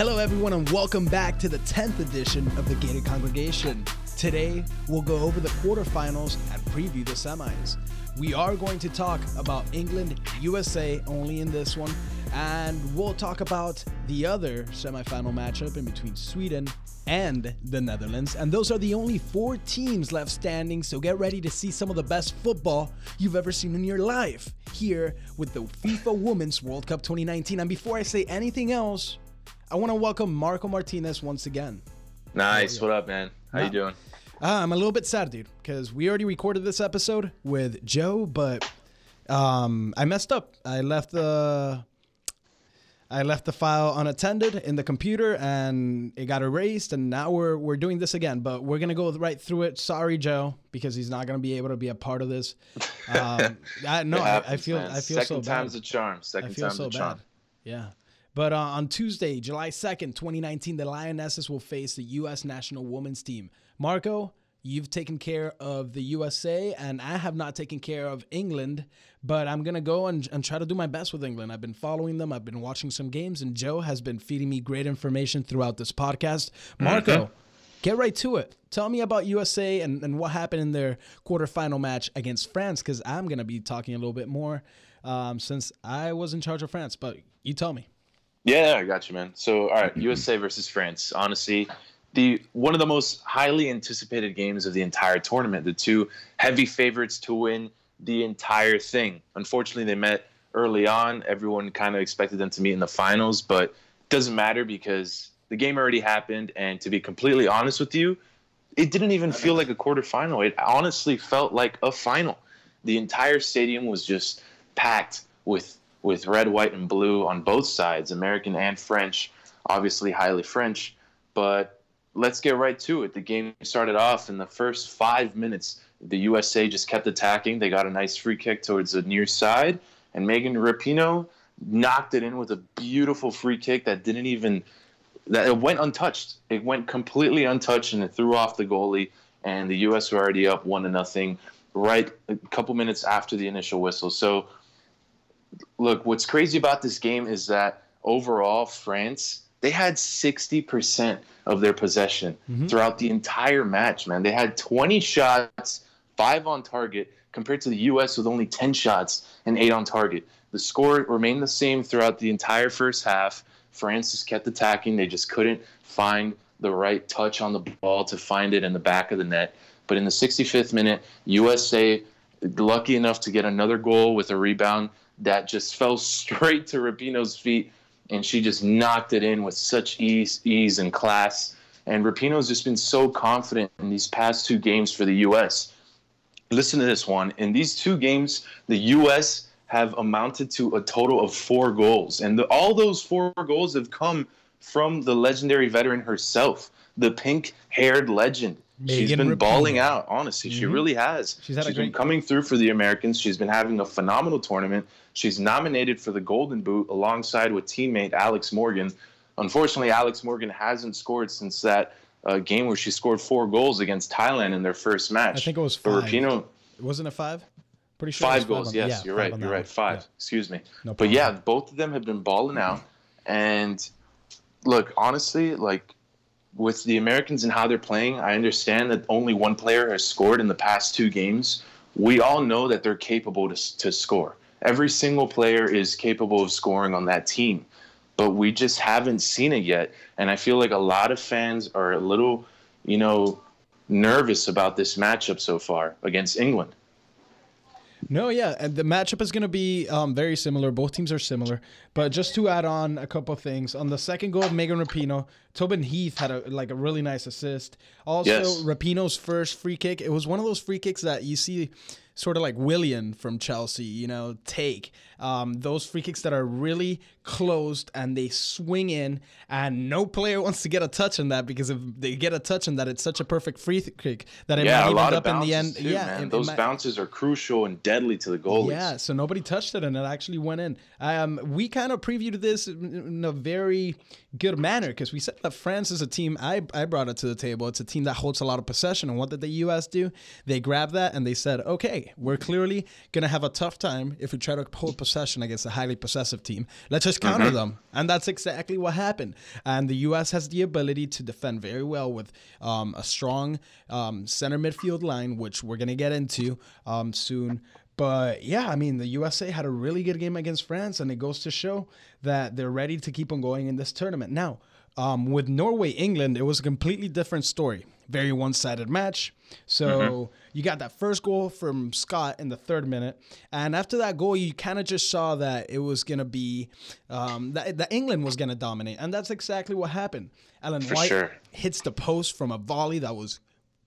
Hello, everyone, and welcome back to the 10th edition of the Gator Congregation. Today, we'll go over the quarterfinals and preview the semis. We are going to talk about England, USA only in this one, and we'll talk about the other semifinal matchup in between Sweden and the Netherlands. And those are the only four teams left standing, so get ready to see some of the best football you've ever seen in your life here with the FIFA Women's World Cup 2019. And before I say anything else, I want to welcome Marco Martinez once again. Nice. What up, man? How you doing? Uh, I'm a little bit sad, dude, because we already recorded this episode with Joe, but um, I messed up. I left the I left the file unattended in the computer, and it got erased. And now we're we're doing this again, but we're gonna go right through it. Sorry, Joe, because he's not gonna be able to be a part of this. Um, I, no, happens, I, I, feel man. I feel Second so bad. Second time's a charm. Second I feel time's so a charm. bad. Yeah. But uh, on Tuesday, July 2nd, 2019, the Lionesses will face the U.S. national women's team. Marco, you've taken care of the USA, and I have not taken care of England, but I'm going to go and, and try to do my best with England. I've been following them, I've been watching some games, and Joe has been feeding me great information throughout this podcast. Marco, Mm-hmm. get right to it. Tell me about USA and, and what happened in their quarterfinal match against France, because I'm going to be talking a little bit more um, since I was in charge of France, but you tell me. Yeah, I got you, man. So, all right, mm-hmm. USA versus France. Honestly, the one of the most highly anticipated games of the entire tournament. The two heavy favorites to win the entire thing. Unfortunately, they met early on. Everyone kind of expected them to meet in the finals, but it doesn't matter because the game already happened. And to be completely honest with you, it didn't even feel like a quarterfinal. It honestly felt like a final. The entire stadium was just packed with with red, white, and blue on both sides, American and French. Obviously, highly French. But let's get right to it. The game started off in the first five minutes. The USA just kept attacking. They got a nice free kick towards the near side, and Megan Rapinoe knocked it in with a beautiful free kick that didn't even that it went untouched. It went completely untouched, and it threw off the goalie. And the U.S. were already up one to nothing, right a couple minutes after the initial whistle. So, look, what's crazy about this game is that overall, France they had 60% of their possession mm-hmm. throughout the entire match. Man, they had 20 shots, five on target, compared to the U.S. with only 10 shots and eight on target. The score remained the same throughout the entire first half. France just kept attacking. They just couldn't find the right touch on the ball to find it in the back of the net. But in the 65th minute, USA lucky enough to get another goal with a rebound that just fell straight to Rapinoe's feet, and she just knocked it in with such ease, ease and class. And Rapinoe's just been so confident in these past two games for the U.S. Listen to this one. In these two games, the U.S. have amounted to a total of four goals, and the, all those four goals have come from the legendary veteran herself, the pink-haired legend. She's Megan been Rapinoe. balling out. Honestly, she really has. She's had a been great- coming through for the Americans. She's been having a phenomenal tournament. She's nominated for the Golden Boot alongside with teammate Alex Morgan. Unfortunately, Alex Morgan hasn't scored since that uh, game where she scored four goals against Thailand in their first match. I think it was five. Rapinoe, Wasn't it five? Pretty sure. it five goals. on- yes, yeah, you're right. You're right. Five. Yeah. Excuse me. No but yeah, both of them have been balling out. And look, honestly, like with the Americans and how they're playing, I understand that only one player has scored in the past two games. We all know that they're capable to, to score. Every single player is capable of scoring on that team, but we just haven't seen it yet. And I feel like a lot of fans are a little, you know, nervous about this matchup so far against England. No, yeah, and the matchup is going to be um, very similar. Both teams are similar, but just to add on a couple of things on the second goal of Megan Rapinoe, Tobin Heath had a like a really nice assist. Also, Yes. Rapinoe's first free kick. It was one of those free kicks that you see sort of like Willian from Chelsea, you know, take um, those free kicks that are really closed and they swing in, and no player wants to get a touch on that because if they get a touch on that, it's such a perfect free kick that it Yeah, might a even lot end of up in the end. too, yeah, man. it- it Those might- bounces are crucial and deadly to the goalies. yeah, so nobody touched it and it actually went in. Um, we kind of previewed this in in a very good manner because we said that France is a team. I, I brought it to the table. It's a team that holds a lot of possession. And what did the U.S. do? They grabbed that and they said, okay, we're clearly going to have a tough time if we try to hold possession against a highly possessive team. Let's just counter mm-hmm. them. And that's exactly what happened. And the U.S. has the ability to defend very well with um, a strong um, center midfield line, which we're going to get into um, soon. But yeah, I mean, the USA had a really good game against France, and it goes to show that they're ready to keep on going in this tournament. Now, um, with Norway England, it was a completely different story. Very one sided match. So mm-hmm. you got that first goal from Scott in the third minute. And after that goal, you kind of just saw that it was going to be um, that, that England was going to dominate. And that's exactly what happened. Ellen For White sure. hits the post from a volley that was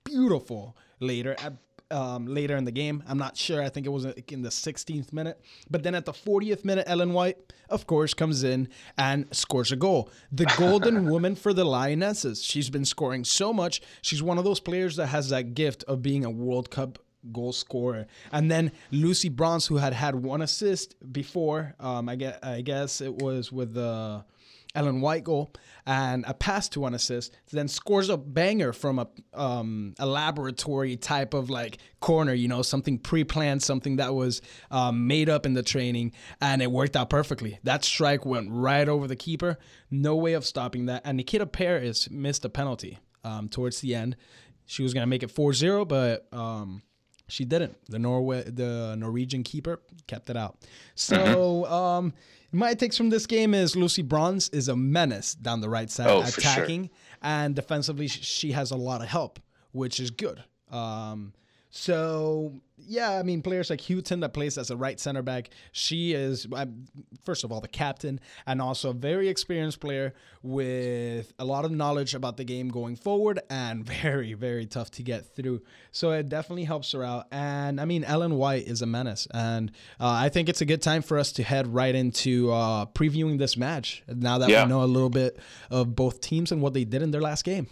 beautiful later. Um, later in the game. I'm not sure. I think it was in the 16th minute. But then at the 40th minute, Ellen White, of course, comes in and scores a goal. The golden woman for the Lionesses. She's been scoring so much. She's one of those players that has that gift of being a World Cup goal scorer. And then Lucy Bronze, who had had one assist before, um, I guess, I guess it was with the Ellen White goal and a pass to one assist, then scores a banger from a um, a laboratory type of like corner, you know, something pre-planned, something that was um, made up in the training, and it worked out perfectly. That strike went right over the keeper, no way of stopping that. And Nikita Parris missed a penalty um, towards the end. She was gonna make it 4-0, but um, she didn't. The Norway, the Norwegian keeper kept it out. So. Mm-hmm. Um, my takes from this game is Lucy Bronze is a menace down the right side, oh, attacking, sure. and defensively she has a lot of help, which is good. Um, so yeah, I mean, players like Houghton that plays as a right center back, she is first of all the captain and also a very experienced player with a lot of knowledge about the game going forward and very very tough to get through. So it definitely helps her out. And I mean, Ellen White is a menace, and uh, I think it's a good time for us to head right into uh, previewing this match now that yeah. we know a little bit of both teams and what they did in their last game.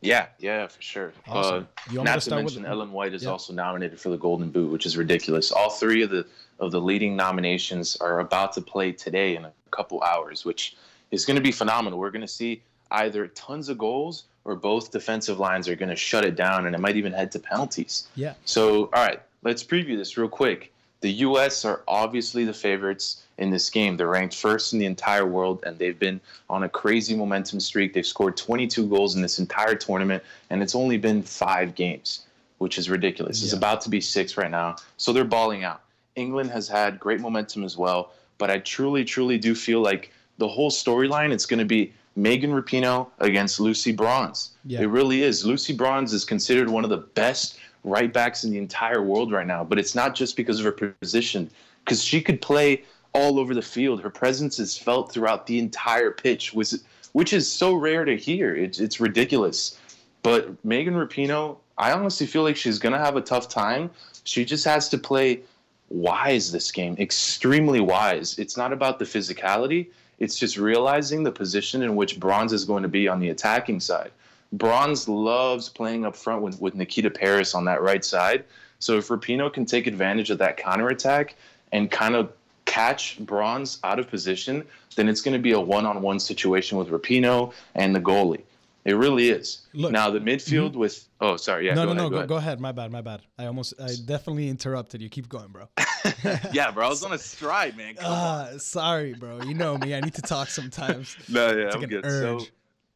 Yeah, yeah, for sure. Awesome. Uh, not to, to mention, with... Ellen White is yeah. also nominated for the Golden Boot, which is ridiculous. All three of the of the leading nominations are about to play today in a couple hours, which is going to be phenomenal. We're going to see either tons of goals or both defensive lines are going to shut it down, and it might even head to penalties. Yeah. So, all right, let's preview this real quick. The U.S. are obviously the favorites in this game. They're ranked first in the entire world, and they've been on a crazy momentum streak. They've scored 22 goals in this entire tournament, and it's only been five games, which is ridiculous. Yeah. It's about to be six right now. So they're balling out. England has had great momentum as well, but I truly, truly do feel like the whole storyline it's going to be Megan Rapinoe against Lucy Bronze. Yeah. It really is. Lucy Bronze is considered one of the best right backs in the entire world right now, but it's not just because of her position, because she could play all over the field. Her presence is felt throughout the entire pitch, which, which is so rare to hear. It's, it's ridiculous. But Megan Rapinoe, I honestly feel like she's going to have a tough time. She just has to play wise this game, extremely wise. It's not about the physicality, it's just realizing the position in which Bronze is going to be on the attacking side. Bronze loves playing up front with, with Nikita Parris on that right side. So if Rapinoe can take advantage of that counterattack and kind of catch Bronze out of position, then it's going to be a one-on-one situation with Rapinoe and the goalie. It really is. Look, now the midfield mm-hmm. with oh sorry yeah no no ahead, no go, go, ahead. My bad my bad. I almost I definitely interrupted you. Keep going bro. Yeah bro I was on a stride man. Uh, sorry bro. You know me. I need to talk sometimes. No yeah I'm good. Urge. so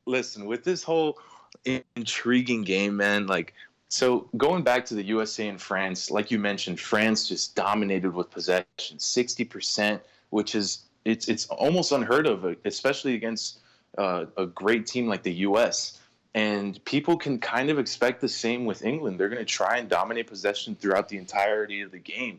listen with this whole intriguing game man like so going back to the USA and France, like you mentioned, France just dominated with possession, sixty percent, which is it's it's almost unheard of, especially against uh, a great team like the US. And people can kind of expect the same with England. They're going to try and dominate possession throughout the entirety of the game.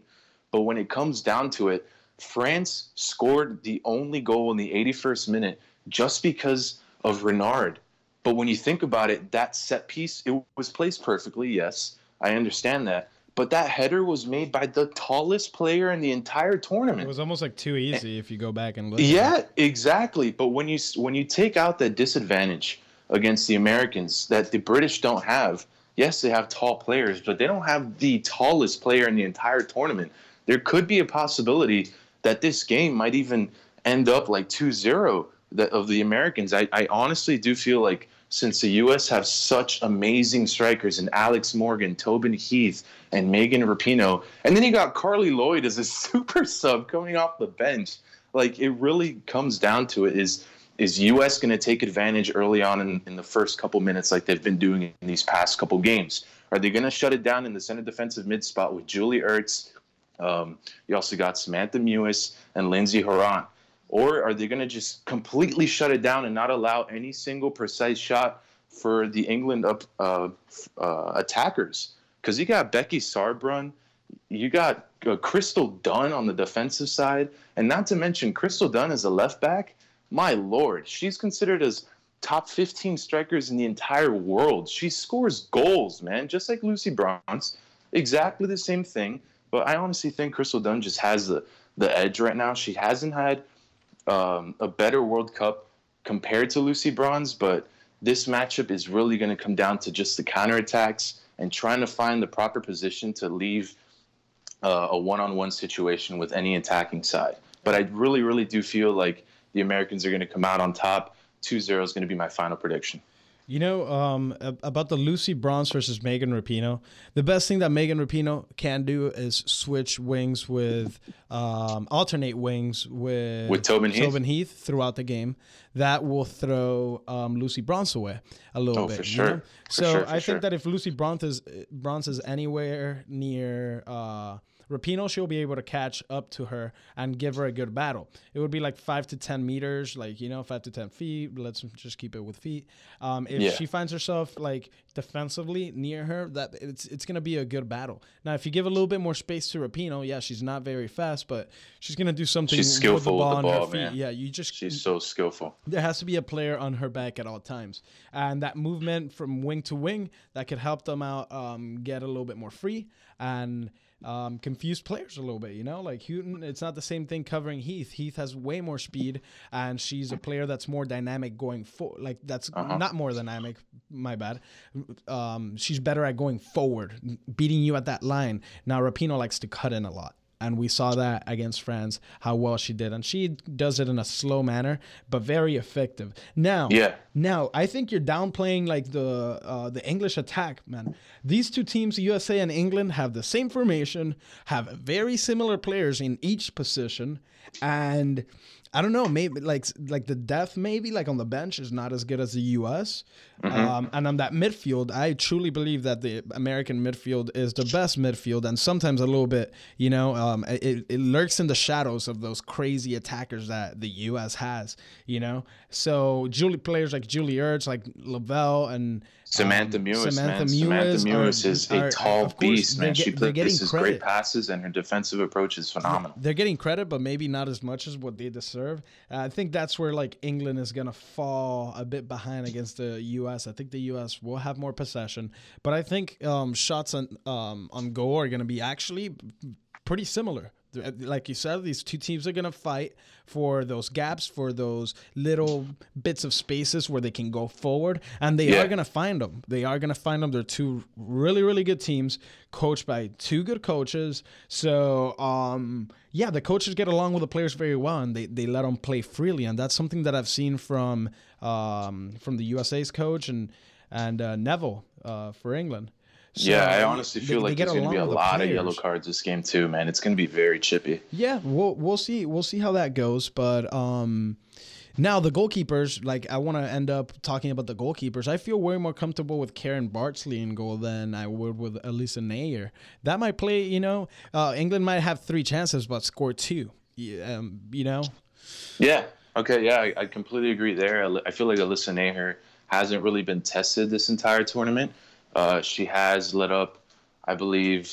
But when it comes down to it, France scored the only goal in the 81st minute just because of Renard but when you think about it, that set piece, it was placed perfectly. Yes, I understand that. But that header was made by the tallest player in the entire tournament. It was almost like too easy if you go back and look. Yeah, exactly. But when you when you take out that disadvantage against the Americans that the British don't have, yes, they have tall players, but they don't have the tallest player in the entire tournament. There could be a possibility that this game might even end up like 2-0 of the Americans. I, I honestly do feel like since the U.S. have such amazing strikers in Alex Morgan, Tobin Heath, and Megan Rapinoe. And then you got Carli Lloyd as a super sub coming off the bench. Like it really comes down to it is is US going to take advantage early on in, in the first couple minutes like they've been doing in these past couple games? Are they going to shut it down in the center defensive mid spot with Julie Ertz? Um, you also got Samantha Mewis and Lindsey Horan. Or are they going to just completely shut it down and not allow any single precise shot for the England up uh, uh, attackers? Because you got Becky Sauerbrunn, you got uh, Crystal Dunn on the defensive side, and not to mention Crystal Dunn as a left back. My lord, she's considered as top 15 strikers in the entire world. She scores goals, man, just like Lucy Bronze. Exactly the same thing. But I honestly think Crystal Dunn just has the, the edge right now. She hasn't had um, a better World Cup compared to Lucy Bronze, but this matchup is really going to come down to just the counterattacks and trying to find the proper position to leave uh, a one-on-one situation with any attacking side. But I really, really do feel like the Americans are going to come out on top. 2-0 is going to be my final prediction. You know, um, about the Lucy Bronze versus Megan Rapinoe, the best thing that Megan Rapinoe can do is switch wings with, um, alternate wings with, with Tobin Heath? Tobin Heath throughout the game. That will throw um, Lucy Bronze away a little oh, bit. For sure. You know? For so sure, I think that if Lucy Bronze is, Bronze is anywhere near. Uh, Rapinoe, she'll be able to catch up to her and give her a good battle. It would be like five to 10 meters, like, you know, five to 10 feet. Let's just keep it with feet. Um, if Yeah. she finds herself like defensively near her, that it's it's gonna be a good battle. Now, if you give a little bit more space to Rapinoe, yeah, she's not very fast, but she's gonna do something She's skillful with the on her ball, feet. man. Yeah, you just She's so skillful. there has to be a player on her back at all times, and that movement from wing to wing that could help them out um, get a little bit more free and um, confuse players a little bit. You know, like Houghton, it's not the same thing covering Heath. Heath has way more speed, and she's a player that's more dynamic going forward. Like that's Uh-huh. not more dynamic. My bad. Um, she's better at going forward, beating you at that line. Now Rapinoe likes to cut in a lot and we saw that against France how well she did. And she does it in a slow manner but very effective. Now Yeah. now i think you're downplaying like the uh, the english attack man. These two teams usa and england have the same formation have very similar players in each position and I don't know, maybe like like the depth maybe like on the bench is not as good as the U.S. Um, and on that midfield, I truly believe that the American midfield is the best midfield, and sometimes a little bit, you know, um, it, it lurks in the shadows of those crazy attackers that the U.S. has, you know. So Julie players like Julie Ertz, like Lavelle, and Samantha um, Mewis, Samantha man. Mewis Samantha Mewis are- is are- a tall course, beast, man. get- she getting places credit. great passes, and her defensive approach is phenomenal. They're getting credit, but maybe not as much as what they deserve. Uh, I think that's where like England is gonna fall a bit behind against the U.S. I think the U.S. will have more possession, but I think um, shots on um, on goal are gonna be actually pretty similar. Like you said, these two teams are gonna fight for those gaps, for those little bits of spaces where they can go forward, and they Yeah. are gonna find them. They are gonna find them. They're two really, really good teams, coached by two good coaches. So, um, yeah, the coaches get along with the players very well, and they, they let them play freely, and that's something that I've seen from um, from the USA's coach and and uh, Neville uh, for England. So, yeah, I honestly feel they like get there's going to be a along with the lot of yellow cards this game too, man. It's going to be very chippy. Yeah, we'll we'll see we'll see how that goes, but um now the goalkeepers, like I want to end up talking about the goalkeepers. I feel way more comfortable with Karen Bardsley in goal than I would with Alyssa Naeher. That might play, you know, uh, England might have three chances but score two. Yeah, Um, you know, Yeah. Okay. Yeah, I, I completely agree there. I feel like Alyssa Naeher hasn't really been tested this entire tournament. Uh, she has let up, I believe,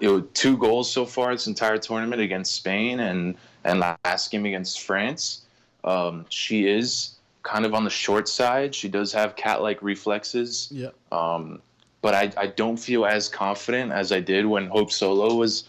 it was two goals so far this entire tournament against Spain and and last game against France. Um, she is kind of on the short side. She does have cat-like reflexes. yeah. Um, but I, I don't feel as confident as I did when Hope Solo was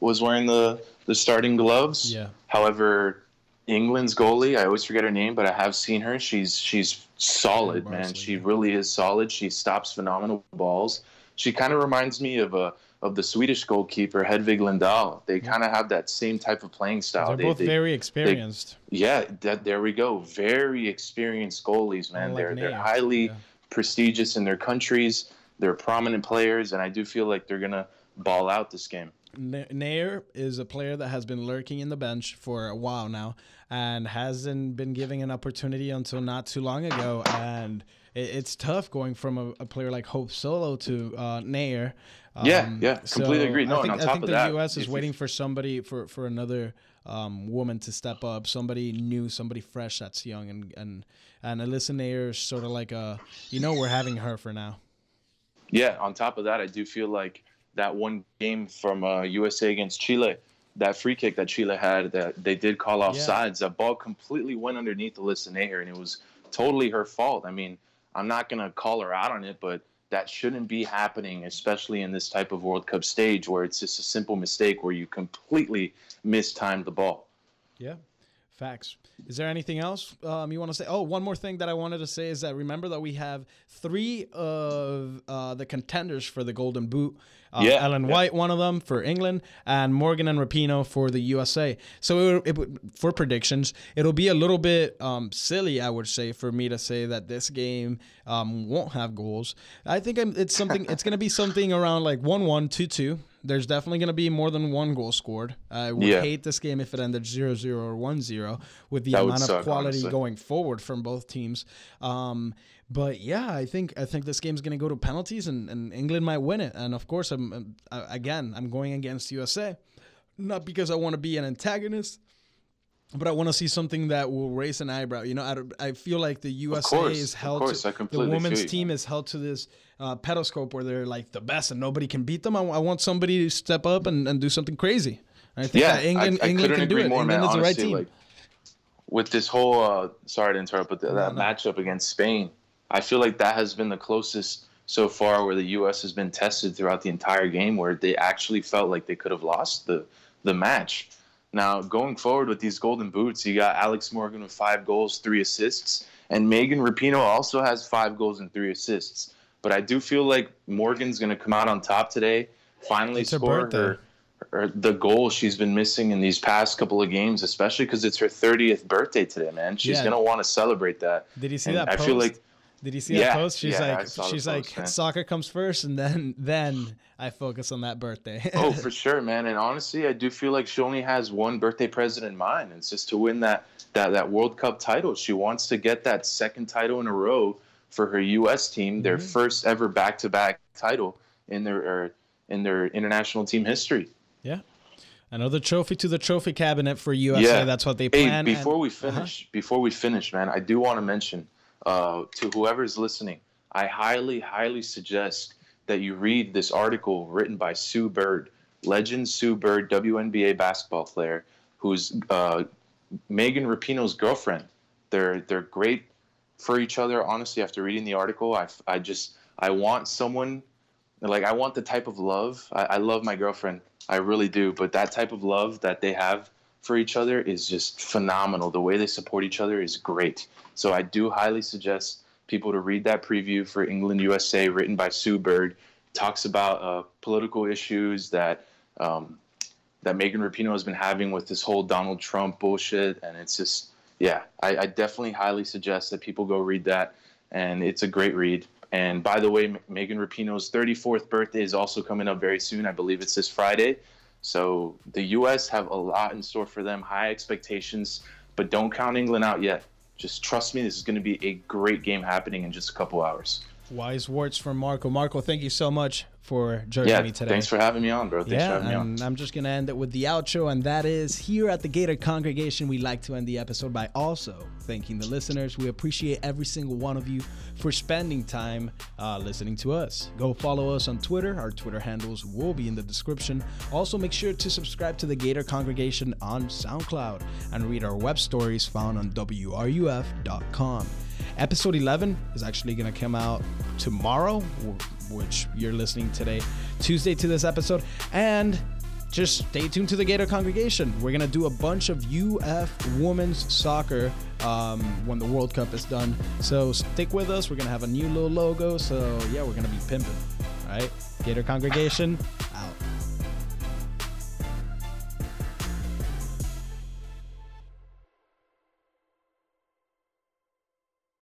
was wearing the the starting gloves. Yeah. However, England's goalie, I always forget her name, but I have seen her. She's she's solid, man. She really is solid. She stops phenomenal balls. she kind of reminds me of a of the Swedish goalkeeper Hedvig Lindahl. They kind of have that same type of playing style. They're both they, very experienced. They, yeah, that, there we go. Very experienced goalies, man. Like they're they're highly yeah. prestigious in their countries. They're prominent players, and I do feel like they're gonna ball out this game. Naeher is a player that has been lurking in the bench for a while now and hasn't been giving an opportunity until not too long ago. And it's tough going from a, a player like Hope Solo to uh, Naeher. Um, yeah, yeah, completely so agree. No, I think, on top I think the that, U.S. is waiting for somebody for for another um, woman to step up, somebody new, somebody fresh that's young, and and and Alyssa Naeher is sort of like a, you know, we're having her for now. Yeah. On top of that, I do feel like that one game from uh, USA against Chile, that free kick that Chile had, that they did call off yeah. sides. That ball completely went underneath Alyssa Naeher, and it was totally her fault. I mean, I'm not gonna call her out on it, but that shouldn't be happening, especially in this type of World Cup stage where it's just a simple mistake where you completely mistimed the ball. Yeah, facts. Is there anything else um, you want to say? Oh, one more thing that I wanted to say is that remember that we have three of uh, the contenders for the Golden Boot. Uh, yeah, Ellen yeah. White, one of them for England, and Morgan and Rapinoe for the USA. So it, it, for predictions, it'll be a little bit um, silly, I would say, for me to say that this game um, won't have goals. I think I'm, it's something. it's going to be something around like one-one, two-two. There's definitely going to be more than one goal scored. I would yeah. hate this game if it ended 0-0 or 1-0 with the that amount of quality honestly. going forward from both teams. Um, but yeah, I think I think this game's going to go to penalties, and, and England might win it. And of course, I'm, I'm again I'm going against USA, not because I want to be an antagonist, but I want to see something that will raise an eyebrow. You know, I, I feel like the USA course, is held course, to the women's team is held to this uh, pedoscope where they're like the best and nobody can beat them. I, I want somebody to step up and, and do something crazy. I think yeah, that England, I, I England can do it. More, England man, is the right team. Like, with this whole, uh, sorry to interrupt, but the, that no, no. matchup against Spain, I feel like that has been the closest so far where the U.S. has been tested throughout the entire game, where they actually felt like they could have lost the the match. Now, going forward with these golden boots, you got Alex Morgan with five goals, three assists, and Megan Rapinoe also has five goals and three assists. But I do feel like Morgan's going to come out on top today, finally it's score her, her, the goal she's been missing in these past couple of games, especially because it's her 30th birthday today, man. She's yeah. going to want to celebrate that. Did you see and that? I post? feel like did you see yeah, that post? She's yeah, like, she's like, post, soccer comes first, and then then I focus on that birthday. oh, for sure, man. And honestly, I do feel like she only has one birthday present in mind. It's just to win that that that World Cup title. She wants to get that second title in a row for her U.S. team, their mm-hmm. first ever back-to-back title in their in their international team history. Yeah. Another trophy to the trophy cabinet for USA. Yeah. That's what they plan. Hey, before and, we uh-huh. finish, uh-huh. before we finish, man, I do want to mention uh, to whoever's listening, I highly, highly suggest that you read this article written by Sue Bird, legend Sue Bird, WNBA basketball player, who's uh, Megan Rapinoe's girlfriend. They're they're great for each other. Honestly, after reading the article, I, I just I want someone like I want the type of love. I, I love my girlfriend, I really do, but that type of love that they have for each other is just phenomenal. The way they support each other is great. So I do highly suggest people to read that preview for England USA, written by Sue Bird. Talks about uh, political issues that um, that Megan Rapinoe has been having with this whole Donald Trump bullshit, and it's just yeah, I, I definitely highly suggest that people go read that, and it's a great read. And by the way, M- Megan Rapinoe's 34th birthday is also coming up very soon. I believe it's this Friday. So the U.S. have a lot in store for them, high expectations, but don't count England out yet just trust me, this is going to be a great game happening in just a couple hours. Wise words from Marco. Marco, thank you so much for joining yeah, me today. Thanks for having me on, bro. Thanks yeah, for having and I'm just gonna end it with the outro, and that is here at the Gator Congregation. We like to end the episode by also thanking the listeners. We appreciate every single one of you for spending time uh, listening to us. Go follow us on Twitter. Our Twitter handles will be in the description. Also, make sure to subscribe to the Gator Congregation on SoundCloud and read our web stories found on WRUF.com. Episode 11 is actually going to come out tomorrow, which you're listening today, Tuesday to this episode. And just stay tuned to the Gator congregation. We're gonna do a bunch of UF women's soccer um, when the World Cup is done. So stick with us. We're gonna have a new little logo. So yeah, we're gonna be pimping. All right, Gator congregation,